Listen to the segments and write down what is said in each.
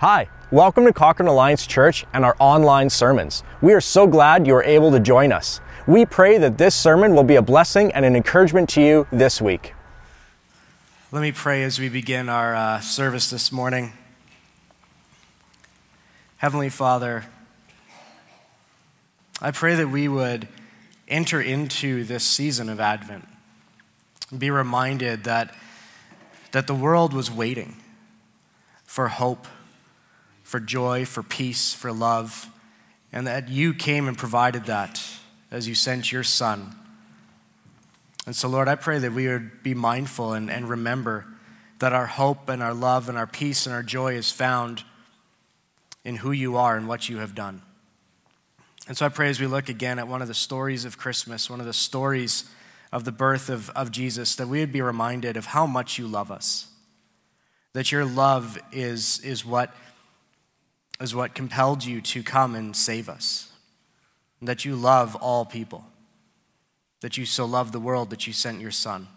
Hi, welcome to Cochrane Alliance Church and our online sermons. We are so glad you are able to join us. We pray that this sermon will be a blessing and an encouragement to you this week. Let me pray as we begin our uh, service this morning. Heavenly Father, I pray that we would enter into this season of Advent and be reminded that, that the world was waiting for hope, for joy, for peace, for love, and that you came and provided that as you sent your Son. And so, Lord, I pray that we would be mindful and, and remember that our hope and our love and our peace and our joy is found in who you are and what you have done. And so I pray as we look again at one of the stories of Christmas, one of the stories of the birth of, of Jesus, that we would be reminded of how much you love us. That your love is, is, what, is what compelled you to come and save us. That you love all people. That you so love the world that you sent your Son.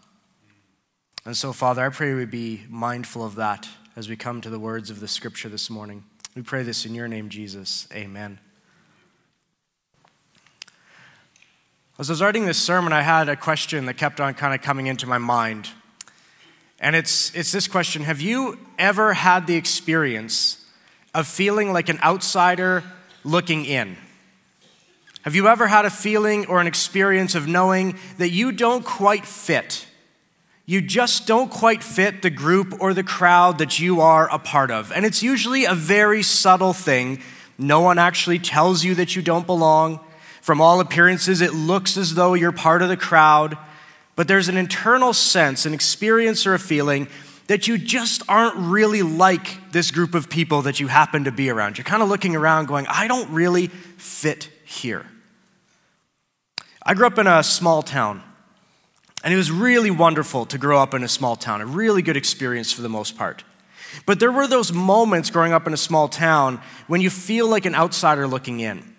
And so, Father, I pray we be mindful of that as we come to the words of the scripture this morning. We pray this in your name, Jesus. Amen. As I was writing this sermon, I had a question that kept on kind of coming into my mind. And it's, it's this question Have you ever had the experience of feeling like an outsider looking in? Have you ever had a feeling or an experience of knowing that you don't quite fit? You just don't quite fit the group or the crowd that you are a part of. And it's usually a very subtle thing. No one actually tells you that you don't belong. From all appearances, it looks as though you're part of the crowd, but there's an internal sense, an experience, or a feeling that you just aren't really like this group of people that you happen to be around. You're kind of looking around going, I don't really fit here. I grew up in a small town, and it was really wonderful to grow up in a small town, a really good experience for the most part. But there were those moments growing up in a small town when you feel like an outsider looking in.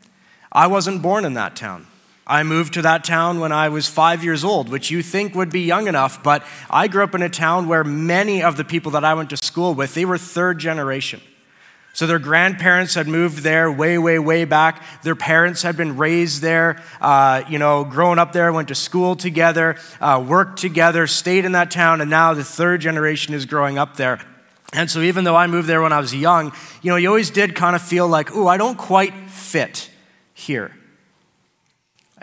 I wasn't born in that town. I moved to that town when I was five years old, which you think would be young enough, but I grew up in a town where many of the people that I went to school with, they were third generation. So their grandparents had moved there way, way, way back. Their parents had been raised there, uh, you know, grown up there, went to school together, uh, worked together, stayed in that town, and now the third generation is growing up there. And so even though I moved there when I was young, you know, you always did kind of feel like, ooh, I don't quite fit here.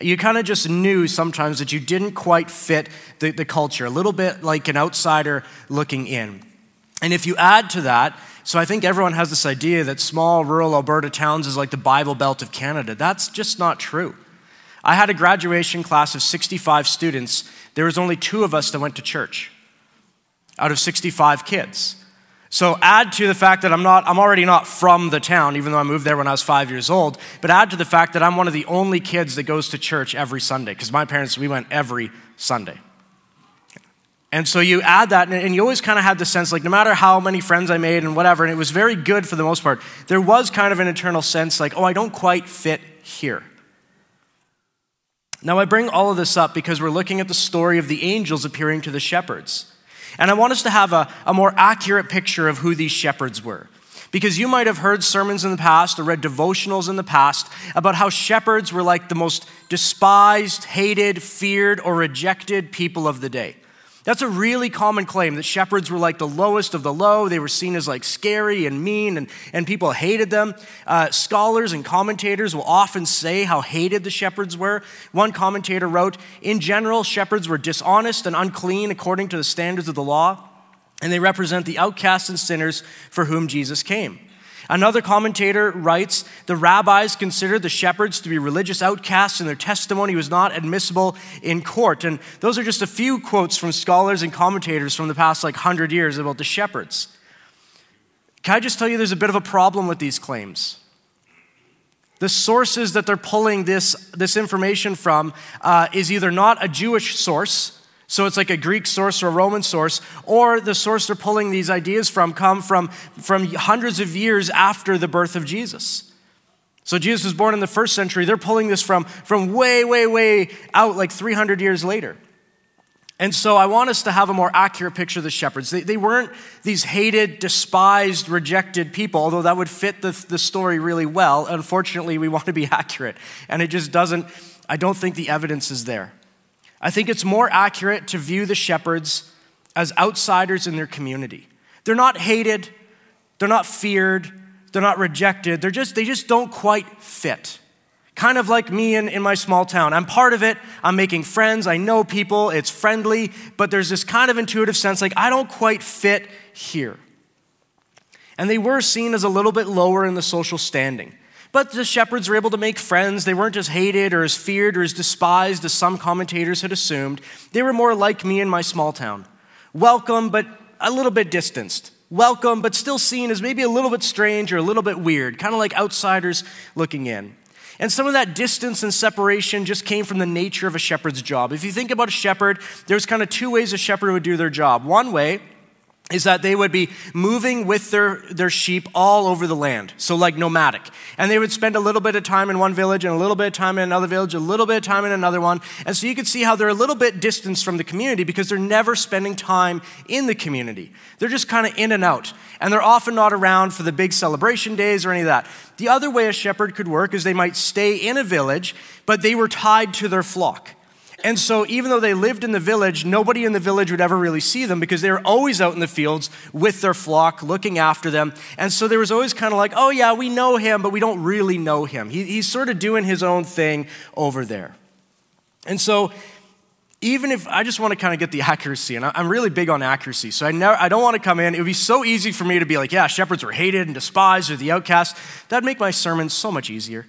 You kind of just knew sometimes that you didn't quite fit the, the culture, a little bit like an outsider looking in. And if you add to that, so I think everyone has this idea that small rural Alberta towns is like the Bible Belt of Canada. That's just not true. I had a graduation class of 65 students. There was only two of us that went to church out of 65 kids. So add to the fact that I'm not I'm already not from the town even though I moved there when I was 5 years old, but add to the fact that I'm one of the only kids that goes to church every Sunday because my parents we went every Sunday. And so you add that, and you always kind of had the sense like, no matter how many friends I made and whatever, and it was very good for the most part, there was kind of an internal sense like, oh, I don't quite fit here. Now, I bring all of this up because we're looking at the story of the angels appearing to the shepherds. And I want us to have a, a more accurate picture of who these shepherds were. Because you might have heard sermons in the past or read devotionals in the past about how shepherds were like the most despised, hated, feared, or rejected people of the day. That's a really common claim that shepherds were like the lowest of the low. They were seen as like scary and mean, and, and people hated them. Uh, scholars and commentators will often say how hated the shepherds were. One commentator wrote In general, shepherds were dishonest and unclean according to the standards of the law, and they represent the outcasts and sinners for whom Jesus came. Another commentator writes The rabbis considered the shepherds to be religious outcasts, and their testimony was not admissible in court. And those are just a few quotes from scholars and commentators from the past like 100 years about the shepherds. Can I just tell you there's a bit of a problem with these claims? The sources that they're pulling this, this information from uh, is either not a Jewish source, so it's like a Greek source or a Roman source, or the source they're pulling these ideas from come from, from hundreds of years after the birth of Jesus. So Jesus was born in the first century. They're pulling this from, from way, way, way out, like 300 years later. And so I want us to have a more accurate picture of the shepherds. They, they weren't these hated, despised, rejected people, although that would fit the, the story really well. Unfortunately, we want to be accurate, and it just doesn't, I don't think the evidence is there. I think it's more accurate to view the shepherds as outsiders in their community. They're not hated, they're not feared, they're not rejected, they're just, they just don't quite fit. Kind of like me in, in my small town. I'm part of it. I'm making friends. I know people. It's friendly. But there's this kind of intuitive sense like, I don't quite fit here. And they were seen as a little bit lower in the social standing. But the shepherds were able to make friends. They weren't as hated or as feared or as despised as some commentators had assumed. They were more like me in my small town. Welcome, but a little bit distanced. Welcome, but still seen as maybe a little bit strange or a little bit weird, kind of like outsiders looking in. And some of that distance and separation just came from the nature of a shepherd's job. If you think about a shepherd, there's kind of two ways a shepherd would do their job. One way is that they would be moving with their, their sheep all over the land, so like nomadic. And they would spend a little bit of time in one village and a little bit of time in another village, a little bit of time in another one. And so you could see how they're a little bit distanced from the community because they're never spending time in the community. They're just kind of in and out. And they're often not around for the big celebration days or any of that. The other way a shepherd could work is they might stay in a village, but they were tied to their flock. And so, even though they lived in the village, nobody in the village would ever really see them because they were always out in the fields with their flock, looking after them. And so, there was always kind of like, oh, yeah, we know him, but we don't really know him. He, he's sort of doing his own thing over there. And so, even if I just want to kind of get the accuracy, and I'm really big on accuracy, so I, never, I don't want to come in. It would be so easy for me to be like, yeah, shepherds were hated and despised or the outcast. That'd make my sermon so much easier.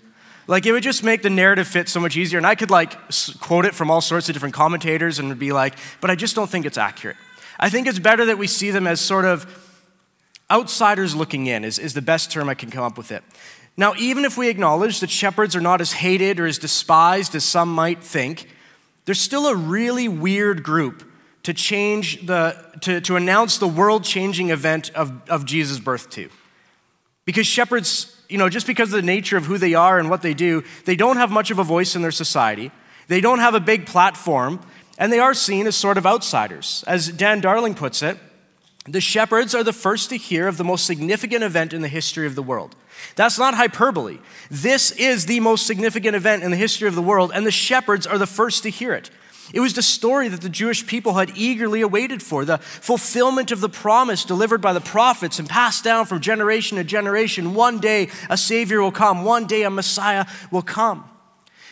Like it would just make the narrative fit so much easier. And I could like quote it from all sorts of different commentators and be like, but I just don't think it's accurate. I think it's better that we see them as sort of outsiders looking in, is, is the best term I can come up with it. Now, even if we acknowledge that shepherds are not as hated or as despised as some might think, there's still a really weird group to change the, to, to announce the world changing event of, of Jesus' birth to. Because shepherds you know, just because of the nature of who they are and what they do, they don't have much of a voice in their society. They don't have a big platform, and they are seen as sort of outsiders. As Dan Darling puts it, the shepherds are the first to hear of the most significant event in the history of the world. That's not hyperbole. This is the most significant event in the history of the world, and the shepherds are the first to hear it. It was the story that the Jewish people had eagerly awaited for, the fulfillment of the promise delivered by the prophets and passed down from generation to generation. One day a Savior will come, one day a Messiah will come.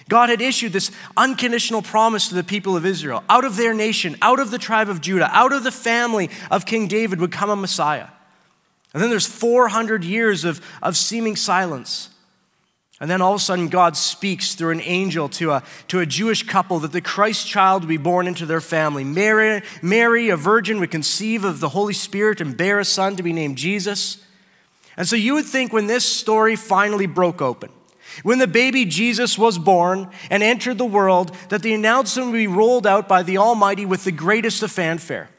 God had issued this unconditional promise to the people of Israel. Out of their nation, out of the tribe of Judah, out of the family of King David would come a Messiah. And then there's 400 years of, of seeming silence. And then all of a sudden, God speaks through an angel to a, to a Jewish couple that the Christ child would be born into their family. Mary, Mary, a virgin, would conceive of the Holy Spirit and bear a son to be named Jesus. And so you would think when this story finally broke open, when the baby Jesus was born and entered the world, that the announcement would be rolled out by the Almighty with the greatest of fanfare.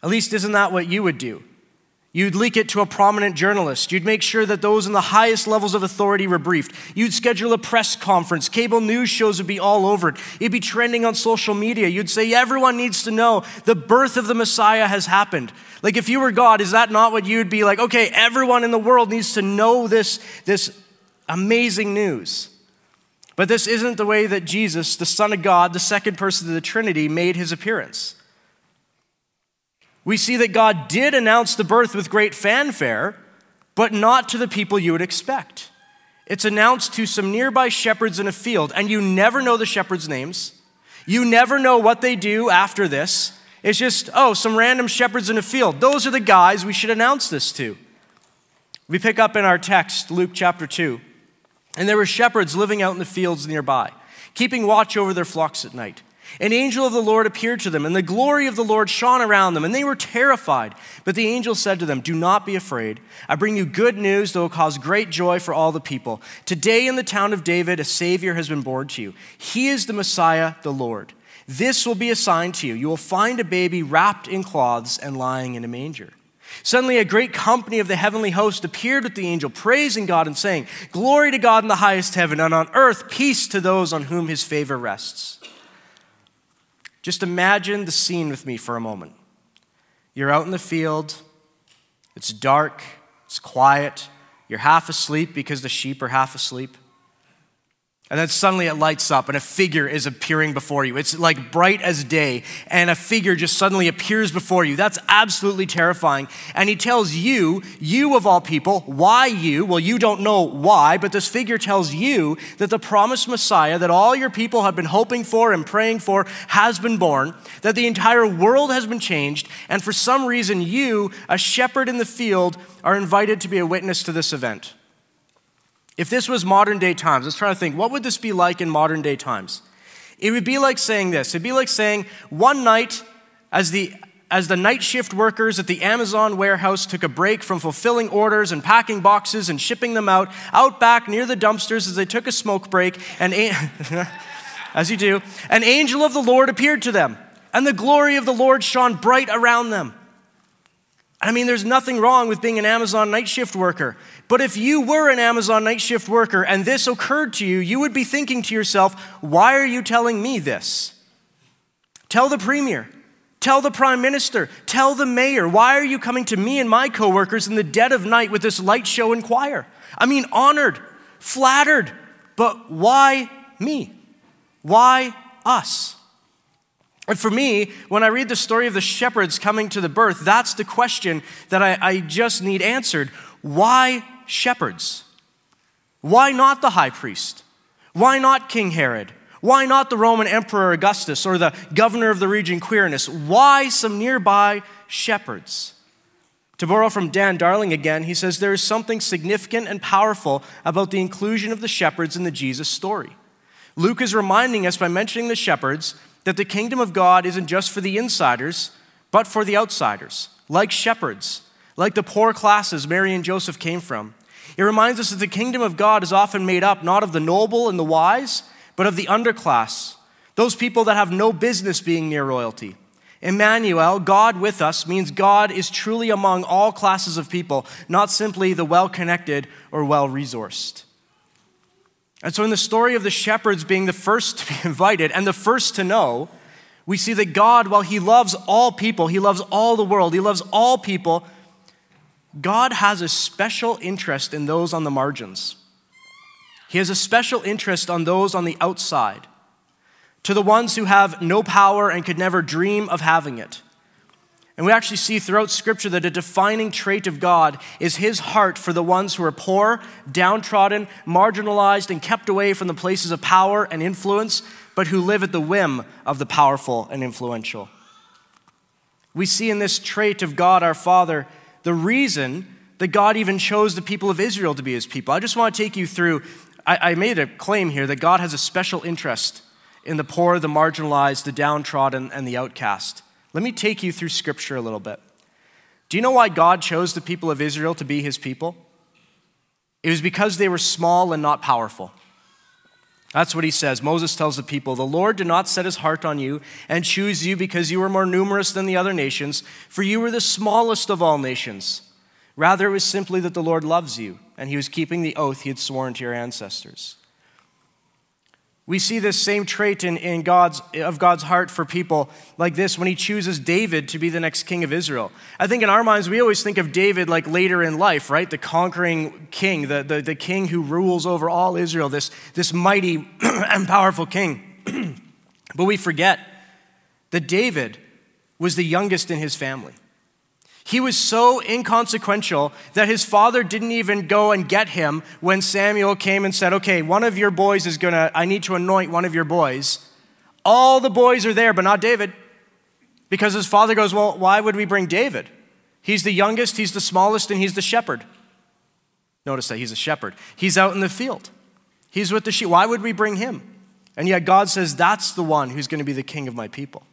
At least, isn't that what you would do? You'd leak it to a prominent journalist. You'd make sure that those in the highest levels of authority were briefed. You'd schedule a press conference. Cable news shows would be all over it. It'd be trending on social media. You'd say, everyone needs to know the birth of the Messiah has happened. Like, if you were God, is that not what you'd be like? Okay, everyone in the world needs to know this, this amazing news. But this isn't the way that Jesus, the Son of God, the second person of the Trinity, made his appearance we see that God did announce the birth with great fanfare, but not to the people you would expect. It's announced to some nearby shepherds in a field, and you never know the shepherds' names. You never know what they do after this. It's just, oh, some random shepherds in a field. Those are the guys we should announce this to. We pick up in our text, Luke chapter 2. And there were shepherds living out in the fields nearby, keeping watch over their flocks at night. An angel of the Lord appeared to them, and the glory of the Lord shone around them, and they were terrified. But the angel said to them, Do not be afraid. I bring you good news that will cause great joy for all the people. Today in the town of David, a Savior has been born to you. He is the Messiah, the Lord. This will be a sign to you. You will find a baby wrapped in cloths and lying in a manger. Suddenly, a great company of the heavenly host appeared with the angel, praising God and saying, Glory to God in the highest heaven, and on earth peace to those on whom his favor rests. Just imagine the scene with me for a moment. You're out in the field, it's dark, it's quiet, you're half asleep because the sheep are half asleep. And then suddenly it lights up and a figure is appearing before you. It's like bright as day, and a figure just suddenly appears before you. That's absolutely terrifying. And he tells you, you of all people, why you? Well, you don't know why, but this figure tells you that the promised Messiah that all your people have been hoping for and praying for has been born, that the entire world has been changed, and for some reason, you, a shepherd in the field, are invited to be a witness to this event. If this was modern day times, let's try to think, what would this be like in modern day times? It would be like saying this. It'd be like saying, one night, as the as the night shift workers at the Amazon warehouse took a break from fulfilling orders and packing boxes and shipping them out, out back near the dumpsters as they took a smoke break, and as you do, an angel of the Lord appeared to them, and the glory of the Lord shone bright around them. I mean, there's nothing wrong with being an Amazon night shift worker. But if you were an Amazon night shift worker and this occurred to you, you would be thinking to yourself, why are you telling me this? Tell the premier, tell the prime minister, tell the mayor, why are you coming to me and my coworkers in the dead of night with this light show and choir? I mean, honored, flattered, but why me? Why us? And for me, when I read the story of the shepherds coming to the birth, that's the question that I, I just need answered. Why shepherds? Why not the high priest? Why not King Herod? Why not the Roman Emperor Augustus or the governor of the region Quirinus? Why some nearby shepherds? To borrow from Dan Darling again, he says there is something significant and powerful about the inclusion of the shepherds in the Jesus story. Luke is reminding us by mentioning the shepherds that the kingdom of God isn't just for the insiders, but for the outsiders, like shepherds, like the poor classes Mary and Joseph came from. It reminds us that the kingdom of God is often made up not of the noble and the wise, but of the underclass, those people that have no business being near royalty. Emmanuel, God with us, means God is truly among all classes of people, not simply the well connected or well resourced. And so, in the story of the shepherds being the first to be invited and the first to know, we see that God, while He loves all people, He loves all the world, He loves all people, God has a special interest in those on the margins. He has a special interest on those on the outside, to the ones who have no power and could never dream of having it. And we actually see throughout Scripture that a defining trait of God is his heart for the ones who are poor, downtrodden, marginalized, and kept away from the places of power and influence, but who live at the whim of the powerful and influential. We see in this trait of God our Father the reason that God even chose the people of Israel to be his people. I just want to take you through. I, I made a claim here that God has a special interest in the poor, the marginalized, the downtrodden, and the outcast. Let me take you through scripture a little bit. Do you know why God chose the people of Israel to be his people? It was because they were small and not powerful. That's what he says. Moses tells the people, The Lord did not set his heart on you and choose you because you were more numerous than the other nations, for you were the smallest of all nations. Rather, it was simply that the Lord loves you, and he was keeping the oath he had sworn to your ancestors. We see this same trait in, in God's, of God's heart for people like this when he chooses David to be the next king of Israel. I think in our minds, we always think of David like later in life, right? The conquering king, the, the, the king who rules over all Israel, this, this mighty and powerful king. but we forget that David was the youngest in his family. He was so inconsequential that his father didn't even go and get him when Samuel came and said, Okay, one of your boys is gonna, I need to anoint one of your boys. All the boys are there, but not David. Because his father goes, Well, why would we bring David? He's the youngest, he's the smallest, and he's the shepherd. Notice that he's a shepherd. He's out in the field, he's with the sheep. Why would we bring him? And yet God says, That's the one who's going to be the king of my people.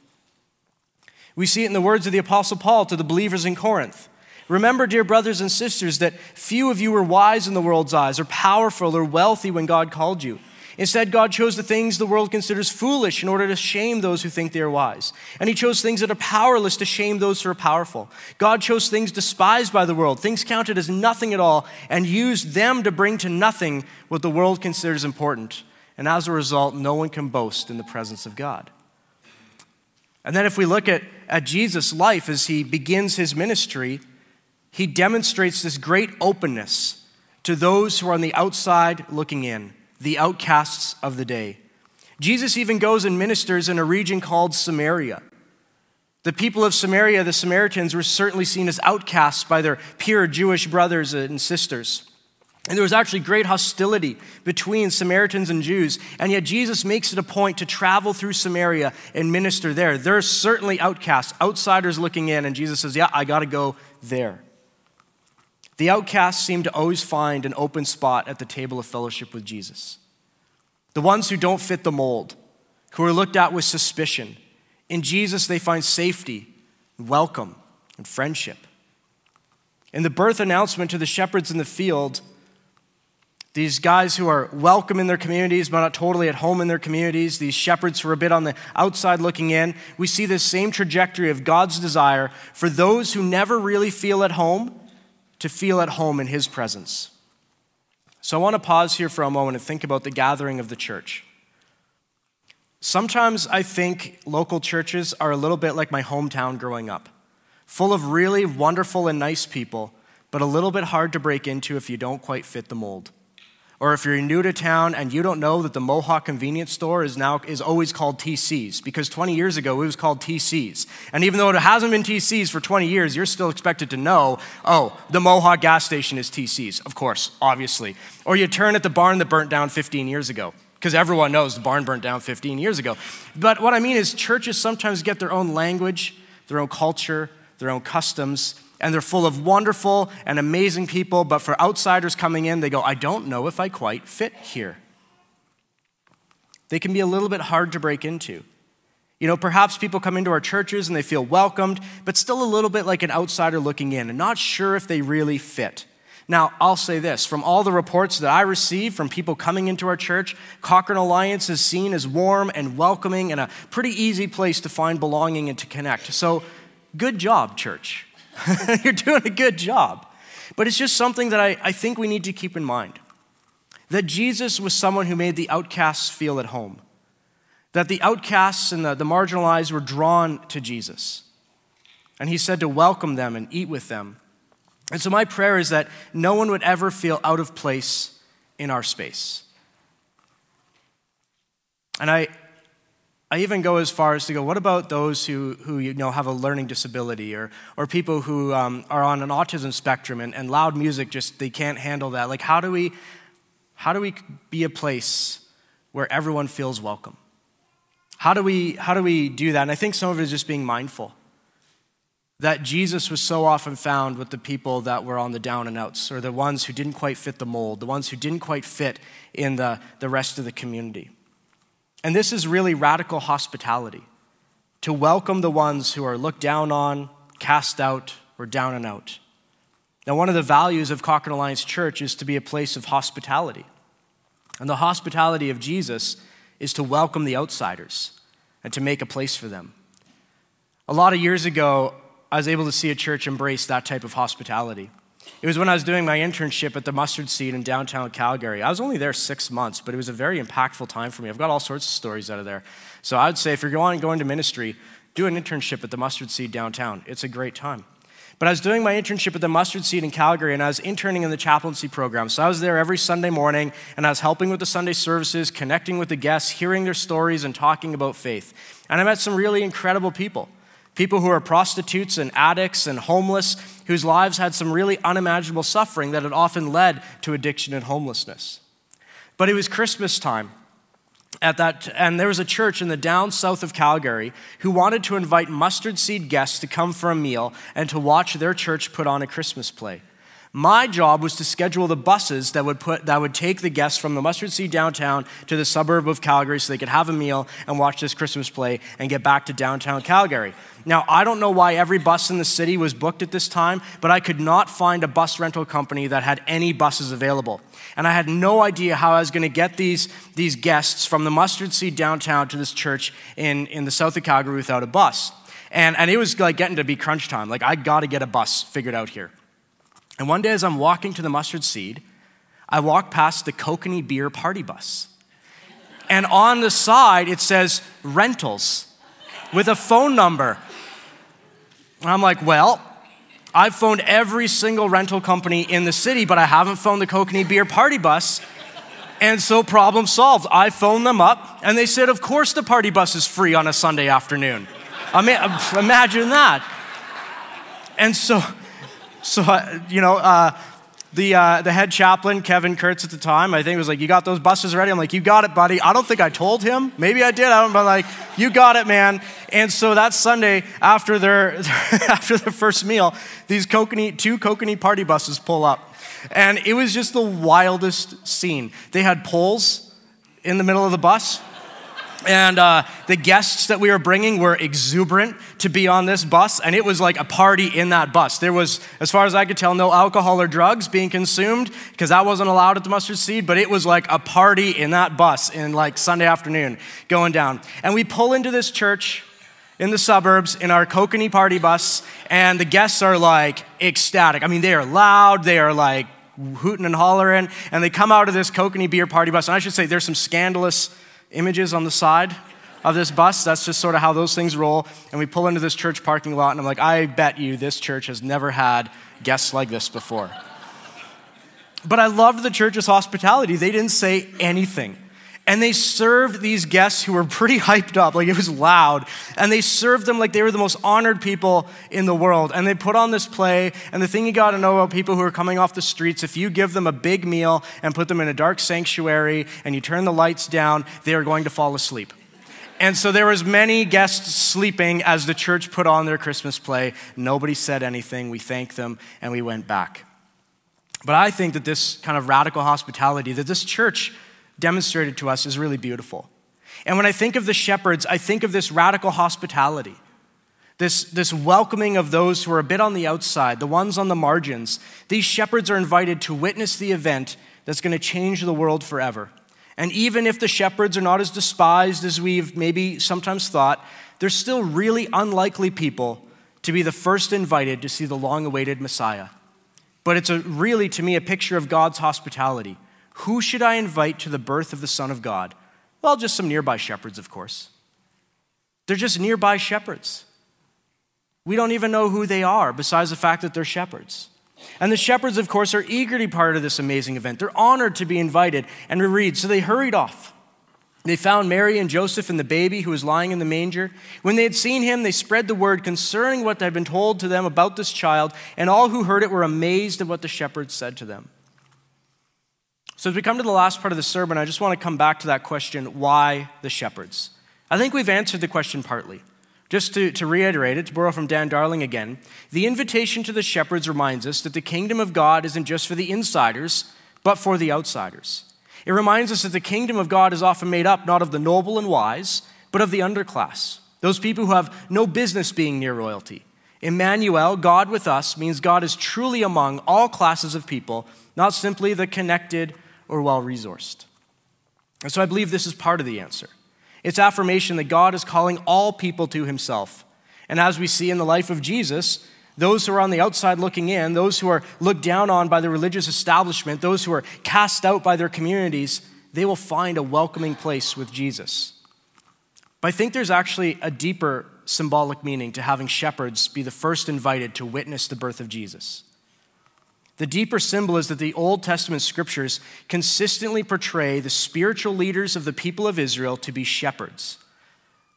We see it in the words of the Apostle Paul to the believers in Corinth. Remember, dear brothers and sisters, that few of you were wise in the world's eyes, or powerful, or wealthy when God called you. Instead, God chose the things the world considers foolish in order to shame those who think they are wise. And He chose things that are powerless to shame those who are powerful. God chose things despised by the world, things counted as nothing at all, and used them to bring to nothing what the world considers important. And as a result, no one can boast in the presence of God. And then if we look at, at Jesus' life as he begins his ministry, he demonstrates this great openness to those who are on the outside looking in, the outcasts of the day. Jesus even goes and ministers in a region called Samaria. The people of Samaria, the Samaritans, were certainly seen as outcasts by their pure Jewish brothers and sisters. And there was actually great hostility between Samaritans and Jews. And yet Jesus makes it a point to travel through Samaria and minister there. They're certainly outcasts, outsiders looking in. And Jesus says, Yeah, I got to go there. The outcasts seem to always find an open spot at the table of fellowship with Jesus. The ones who don't fit the mold, who are looked at with suspicion. In Jesus, they find safety, welcome, and friendship. In the birth announcement to the shepherds in the field, these guys who are welcome in their communities, but not totally at home in their communities, these shepherds who are a bit on the outside looking in, we see this same trajectory of God's desire for those who never really feel at home to feel at home in His presence. So I want to pause here for a moment and think about the gathering of the church. Sometimes I think local churches are a little bit like my hometown growing up, full of really wonderful and nice people, but a little bit hard to break into if you don't quite fit the mold. Or if you're new to town and you don't know that the Mohawk convenience store is now is always called TC's because 20 years ago it was called TC's. And even though it hasn't been TC's for 20 years, you're still expected to know, oh, the Mohawk gas station is TC's, of course, obviously. Or you turn at the barn that burnt down 15 years ago because everyone knows the barn burnt down 15 years ago. But what I mean is churches sometimes get their own language, their own culture, their own customs, and they're full of wonderful and amazing people, but for outsiders coming in, they go, I don't know if I quite fit here. They can be a little bit hard to break into. You know, perhaps people come into our churches and they feel welcomed, but still a little bit like an outsider looking in and not sure if they really fit. Now, I'll say this from all the reports that I receive from people coming into our church, Cochrane Alliance is seen as warm and welcoming and a pretty easy place to find belonging and to connect. So, good job, church. You're doing a good job. But it's just something that I, I think we need to keep in mind that Jesus was someone who made the outcasts feel at home, that the outcasts and the, the marginalized were drawn to Jesus. And he said to welcome them and eat with them. And so, my prayer is that no one would ever feel out of place in our space. And I, I even go as far as to go, what about those who, who you know, have a learning disability or, or people who um, are on an autism spectrum and, and loud music just, they can't handle that? Like, how do we, how do we be a place where everyone feels welcome? How do we, how do, we do that? And I think some of it is just being mindful that Jesus was so often found with the people that were on the down and outs, or the ones who didn't quite fit the mold, the ones who didn't quite fit in the, the rest of the community. And this is really radical hospitality to welcome the ones who are looked down on, cast out, or down and out. Now, one of the values of Cochrane Alliance Church is to be a place of hospitality. And the hospitality of Jesus is to welcome the outsiders and to make a place for them. A lot of years ago, I was able to see a church embrace that type of hospitality. It was when I was doing my internship at the Mustard Seed in downtown Calgary. I was only there six months, but it was a very impactful time for me. I've got all sorts of stories out of there. So I would say if you're going, going to ministry, do an internship at the Mustard Seed downtown. It's a great time. But I was doing my internship at the Mustard Seed in Calgary, and I was interning in the chaplaincy program. So I was there every Sunday morning, and I was helping with the Sunday services, connecting with the guests, hearing their stories, and talking about faith. And I met some really incredible people people who are prostitutes and addicts and homeless, whose lives had some really unimaginable suffering that had often led to addiction and homelessness. But it was Christmas time at that, and there was a church in the down south of Calgary who wanted to invite mustard seed guests to come for a meal and to watch their church put on a Christmas play. My job was to schedule the buses that would, put, that would take the guests from the Mustard Seed downtown to the suburb of Calgary so they could have a meal and watch this Christmas play and get back to downtown Calgary. Now, I don't know why every bus in the city was booked at this time, but I could not find a bus rental company that had any buses available. And I had no idea how I was going to get these, these guests from the Mustard Seed downtown to this church in, in the south of Calgary without a bus. And, and it was like getting to be crunch time. Like, I got to get a bus figured out here. And one day, as I'm walking to the mustard seed, I walk past the Kokanee Beer party bus. And on the side, it says rentals. with a phone number. And I'm like, Well, I've phoned every single rental company in the city, but I haven't phoned the Kokanee Beer Party Bus. And so, problem solved. I phoned them up, and they said, Of course, the party bus is free on a Sunday afternoon. I mean, imagine that. And so, so you know, uh, the, uh, the head chaplain, Kevin Kurtz at the time, I think was like, You got those buses ready? I'm like, You got it, buddy. I don't think I told him. Maybe I did. I don't, but like, You got it, man. And so that Sunday, after their, after their first meal, these Kokanee, two Kokanee party buses pull up. And it was just the wildest scene. They had poles in the middle of the bus and uh, the guests that we were bringing were exuberant to be on this bus, and it was like a party in that bus. There was, as far as I could tell, no alcohol or drugs being consumed because that wasn't allowed at the mustard seed, but it was like a party in that bus in like Sunday afternoon going down. And we pull into this church in the suburbs in our Kokanee party bus, and the guests are like ecstatic. I mean, they are loud, they are like hooting and hollering, and they come out of this Kokanee beer party bus. And I should say, there's some scandalous images on the side of this bus. That's just sort of how those things roll. And we pull into this church parking lot, and I'm like, I bet you this church has never had guests like this before. But I loved the church's hospitality. They didn't say anything. And they served these guests who were pretty hyped up, like it was loud. And they served them like they were the most honored people in the world. And they put on this play. And the thing you got to know about people who are coming off the streets if you give them a big meal and put them in a dark sanctuary and you turn the lights down, they are going to fall asleep. And so there was many guests sleeping as the church put on their Christmas play. Nobody said anything. We thanked them and we went back. But I think that this kind of radical hospitality that this church demonstrated to us is really beautiful. And when I think of the shepherds, I think of this radical hospitality, this, this welcoming of those who are a bit on the outside, the ones on the margins. These shepherds are invited to witness the event that's going to change the world forever. And even if the shepherds are not as despised as we've maybe sometimes thought, they're still really unlikely people to be the first invited to see the long awaited Messiah. But it's a, really, to me, a picture of God's hospitality. Who should I invite to the birth of the Son of God? Well, just some nearby shepherds, of course. They're just nearby shepherds. We don't even know who they are, besides the fact that they're shepherds. And the shepherds, of course, are eager to be part of this amazing event. They're honored to be invited. And we read, so they hurried off. They found Mary and Joseph and the baby who was lying in the manger. When they had seen him, they spread the word concerning what had been told to them about this child, and all who heard it were amazed at what the shepherds said to them. So, as we come to the last part of the sermon, I just want to come back to that question why the shepherds? I think we've answered the question partly. Just to, to reiterate it, to borrow from Dan Darling again, the invitation to the shepherds reminds us that the kingdom of God isn't just for the insiders, but for the outsiders. It reminds us that the kingdom of God is often made up not of the noble and wise, but of the underclass, those people who have no business being near royalty. Emmanuel, God with us, means God is truly among all classes of people, not simply the connected or well resourced. And so I believe this is part of the answer. It's affirmation that God is calling all people to himself. And as we see in the life of Jesus, those who are on the outside looking in, those who are looked down on by the religious establishment, those who are cast out by their communities, they will find a welcoming place with Jesus. But I think there's actually a deeper symbolic meaning to having shepherds be the first invited to witness the birth of Jesus. The deeper symbol is that the Old Testament scriptures consistently portray the spiritual leaders of the people of Israel to be shepherds.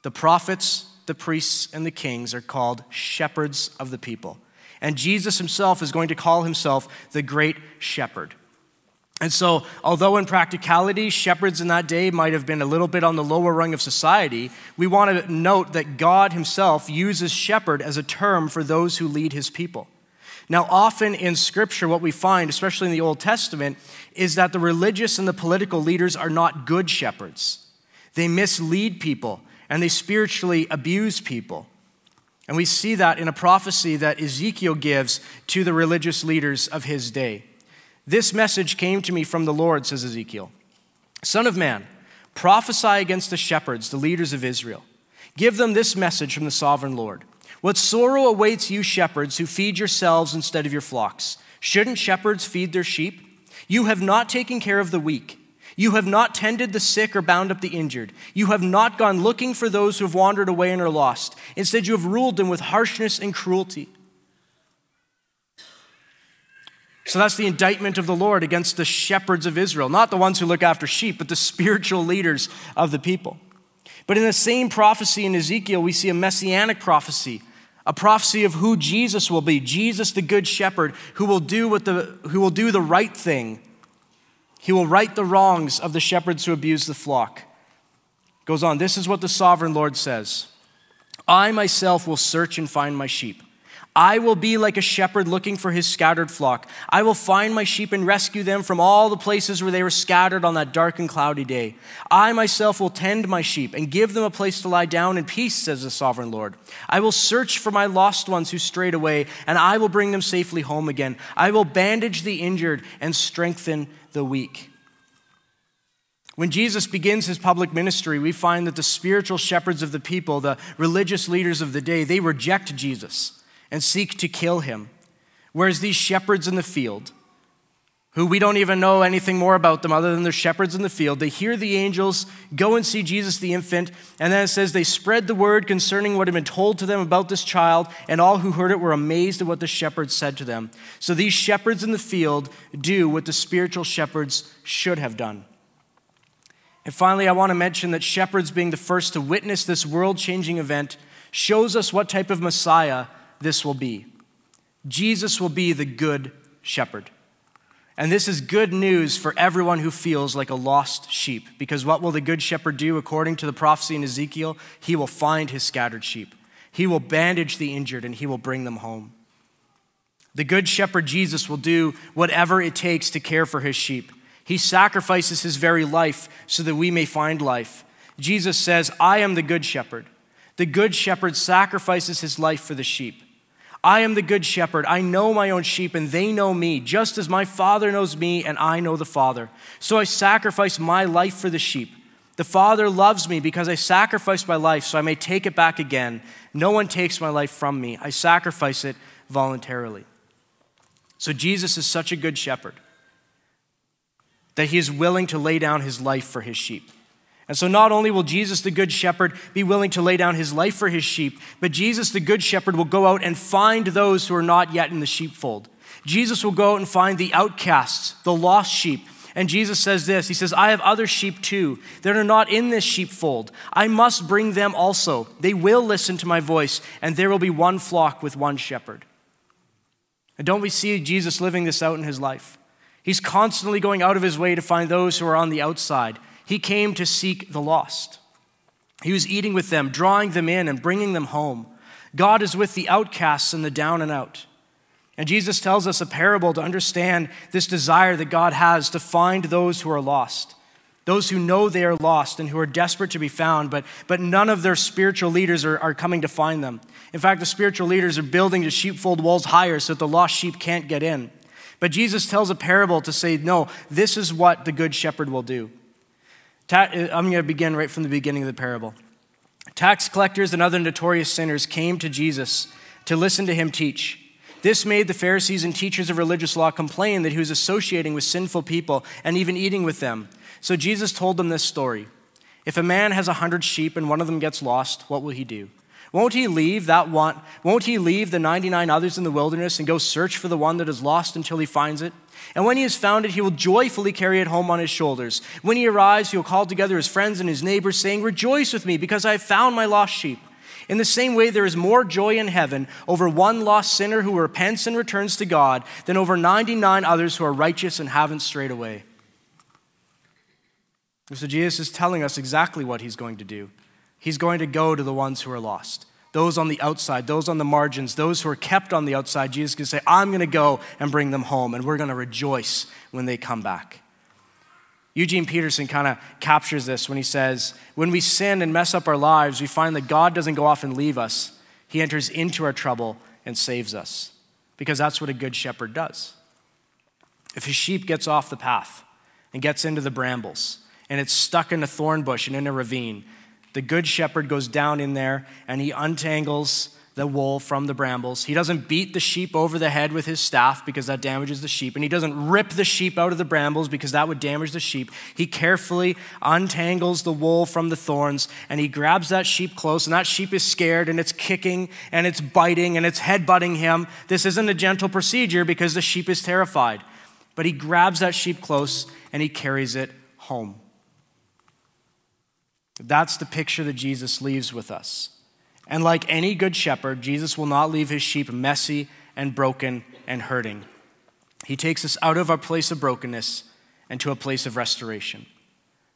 The prophets, the priests, and the kings are called shepherds of the people. And Jesus himself is going to call himself the great shepherd. And so, although in practicality, shepherds in that day might have been a little bit on the lower rung of society, we want to note that God himself uses shepherd as a term for those who lead his people. Now, often in Scripture, what we find, especially in the Old Testament, is that the religious and the political leaders are not good shepherds. They mislead people and they spiritually abuse people. And we see that in a prophecy that Ezekiel gives to the religious leaders of his day. This message came to me from the Lord, says Ezekiel Son of man, prophesy against the shepherds, the leaders of Israel. Give them this message from the sovereign Lord. What sorrow awaits you, shepherds, who feed yourselves instead of your flocks? Shouldn't shepherds feed their sheep? You have not taken care of the weak. You have not tended the sick or bound up the injured. You have not gone looking for those who have wandered away and are lost. Instead, you have ruled them with harshness and cruelty. So that's the indictment of the Lord against the shepherds of Israel, not the ones who look after sheep, but the spiritual leaders of the people. But in the same prophecy in Ezekiel, we see a messianic prophecy, a prophecy of who Jesus will be Jesus, the good shepherd, who will do, what the, who will do the right thing. He will right the wrongs of the shepherds who abuse the flock. Goes on, this is what the sovereign Lord says I myself will search and find my sheep. I will be like a shepherd looking for his scattered flock. I will find my sheep and rescue them from all the places where they were scattered on that dark and cloudy day. I myself will tend my sheep and give them a place to lie down in peace, says the sovereign Lord. I will search for my lost ones who strayed away, and I will bring them safely home again. I will bandage the injured and strengthen the weak. When Jesus begins his public ministry, we find that the spiritual shepherds of the people, the religious leaders of the day, they reject Jesus and seek to kill him. Whereas these shepherds in the field, who we don't even know anything more about them other than they're shepherds in the field, they hear the angels, go and see Jesus the infant, and then it says they spread the word concerning what had been told to them about this child, and all who heard it were amazed at what the shepherds said to them. So these shepherds in the field do what the spiritual shepherds should have done. And finally, I want to mention that shepherds being the first to witness this world changing event shows us what type of Messiah this will be. Jesus will be the good shepherd. And this is good news for everyone who feels like a lost sheep. Because what will the good shepherd do according to the prophecy in Ezekiel? He will find his scattered sheep, he will bandage the injured, and he will bring them home. The good shepherd Jesus will do whatever it takes to care for his sheep. He sacrifices his very life so that we may find life. Jesus says, I am the good shepherd. The good shepherd sacrifices his life for the sheep. I am the good shepherd. I know my own sheep, and they know me, just as my Father knows me, and I know the Father. So I sacrifice my life for the sheep. The Father loves me because I sacrifice my life so I may take it back again. No one takes my life from me, I sacrifice it voluntarily. So Jesus is such a good shepherd that he is willing to lay down his life for his sheep. And so, not only will Jesus, the Good Shepherd, be willing to lay down his life for his sheep, but Jesus, the Good Shepherd, will go out and find those who are not yet in the sheepfold. Jesus will go out and find the outcasts, the lost sheep. And Jesus says this He says, I have other sheep too that are not in this sheepfold. I must bring them also. They will listen to my voice, and there will be one flock with one shepherd. And don't we see Jesus living this out in his life? He's constantly going out of his way to find those who are on the outside. He came to seek the lost. He was eating with them, drawing them in, and bringing them home. God is with the outcasts and the down and out. And Jesus tells us a parable to understand this desire that God has to find those who are lost, those who know they are lost and who are desperate to be found, but, but none of their spiritual leaders are, are coming to find them. In fact, the spiritual leaders are building the sheepfold walls higher so that the lost sheep can't get in. But Jesus tells a parable to say, no, this is what the good shepherd will do. Uh, I'm going to begin right from the beginning of the parable. Tax collectors and other notorious sinners came to Jesus to listen to him teach. This made the Pharisees and teachers of religious law complain that he was associating with sinful people and even eating with them. So Jesus told them this story If a man has a hundred sheep and one of them gets lost, what will he do? Won't he leave that one? Won't he leave the 99 others in the wilderness and go search for the one that is lost until he finds it? And when he has found it, he will joyfully carry it home on his shoulders. When he arrives, he will call together his friends and his neighbors, saying, Rejoice with me, because I have found my lost sheep. In the same way, there is more joy in heaven over one lost sinner who repents and returns to God than over 99 others who are righteous and haven't strayed away. So Jesus is telling us exactly what he's going to do. He's going to go to the ones who are lost those on the outside, those on the margins, those who are kept on the outside, Jesus can say, I'm going to go and bring them home, and we're going to rejoice when they come back. Eugene Peterson kind of captures this when he says, When we sin and mess up our lives, we find that God doesn't go off and leave us. He enters into our trouble and saves us, because that's what a good shepherd does. If his sheep gets off the path and gets into the brambles, and it's stuck in a thorn bush and in a ravine, the good shepherd goes down in there and he untangles the wool from the brambles. He doesn't beat the sheep over the head with his staff because that damages the sheep. And he doesn't rip the sheep out of the brambles because that would damage the sheep. He carefully untangles the wool from the thorns and he grabs that sheep close. And that sheep is scared and it's kicking and it's biting and it's headbutting him. This isn't a gentle procedure because the sheep is terrified. But he grabs that sheep close and he carries it home. That's the picture that Jesus leaves with us. And like any good shepherd, Jesus will not leave his sheep messy and broken and hurting. He takes us out of our place of brokenness and to a place of restoration.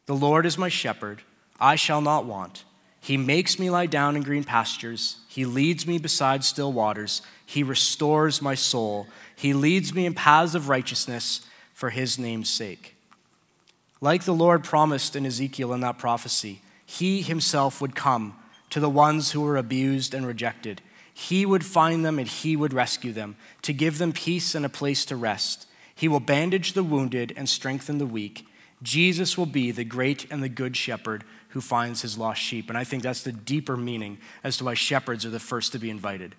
The Lord is my shepherd, I shall not want. He makes me lie down in green pastures. He leads me beside still waters. He restores my soul. He leads me in paths of righteousness for his name's sake. Like the Lord promised in Ezekiel in that prophecy, he himself would come to the ones who were abused and rejected. He would find them and he would rescue them to give them peace and a place to rest. He will bandage the wounded and strengthen the weak. Jesus will be the great and the good shepherd who finds his lost sheep. And I think that's the deeper meaning as to why shepherds are the first to be invited.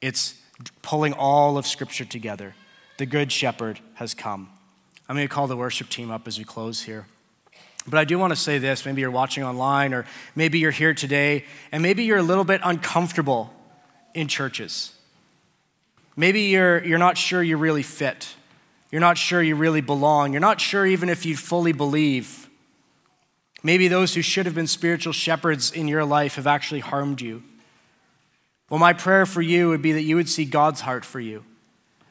It's pulling all of Scripture together. The good shepherd has come. I'm going to call the worship team up as we close here. But I do want to say this maybe you're watching online, or maybe you're here today, and maybe you're a little bit uncomfortable in churches. Maybe you're, you're not sure you really fit. You're not sure you really belong. You're not sure even if you fully believe. Maybe those who should have been spiritual shepherds in your life have actually harmed you. Well, my prayer for you would be that you would see God's heart for you,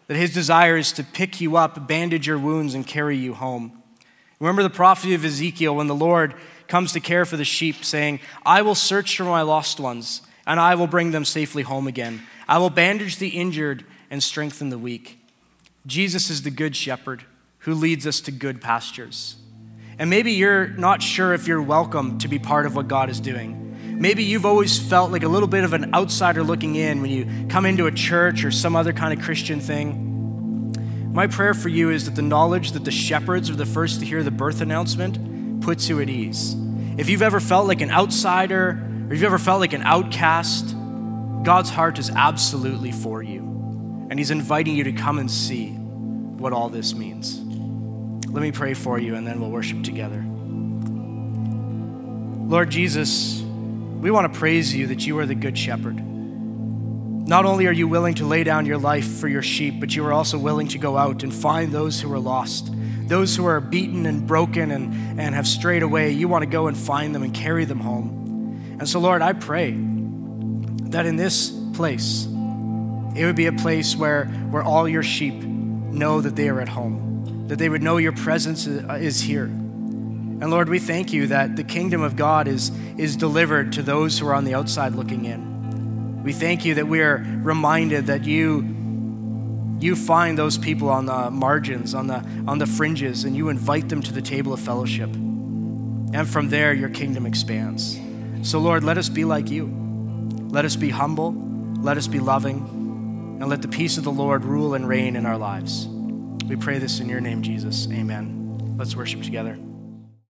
that his desire is to pick you up, bandage your wounds, and carry you home. Remember the prophecy of Ezekiel when the Lord comes to care for the sheep, saying, I will search for my lost ones, and I will bring them safely home again. I will bandage the injured and strengthen the weak. Jesus is the good shepherd who leads us to good pastures. And maybe you're not sure if you're welcome to be part of what God is doing. Maybe you've always felt like a little bit of an outsider looking in when you come into a church or some other kind of Christian thing. My prayer for you is that the knowledge that the shepherds are the first to hear the birth announcement puts you at ease. If you've ever felt like an outsider or you've ever felt like an outcast, God's heart is absolutely for you. And He's inviting you to come and see what all this means. Let me pray for you and then we'll worship together. Lord Jesus, we want to praise you that you are the good shepherd. Not only are you willing to lay down your life for your sheep, but you are also willing to go out and find those who are lost, those who are beaten and broken and, and have strayed away. You want to go and find them and carry them home. And so, Lord, I pray that in this place, it would be a place where, where all your sheep know that they are at home, that they would know your presence uh, is here. And Lord, we thank you that the kingdom of God is, is delivered to those who are on the outside looking in. We thank you that we are reminded that you you find those people on the margins, on the on the fringes and you invite them to the table of fellowship. And from there your kingdom expands. So Lord, let us be like you. Let us be humble, let us be loving, and let the peace of the Lord rule and reign in our lives. We pray this in your name, Jesus. Amen. Let's worship together.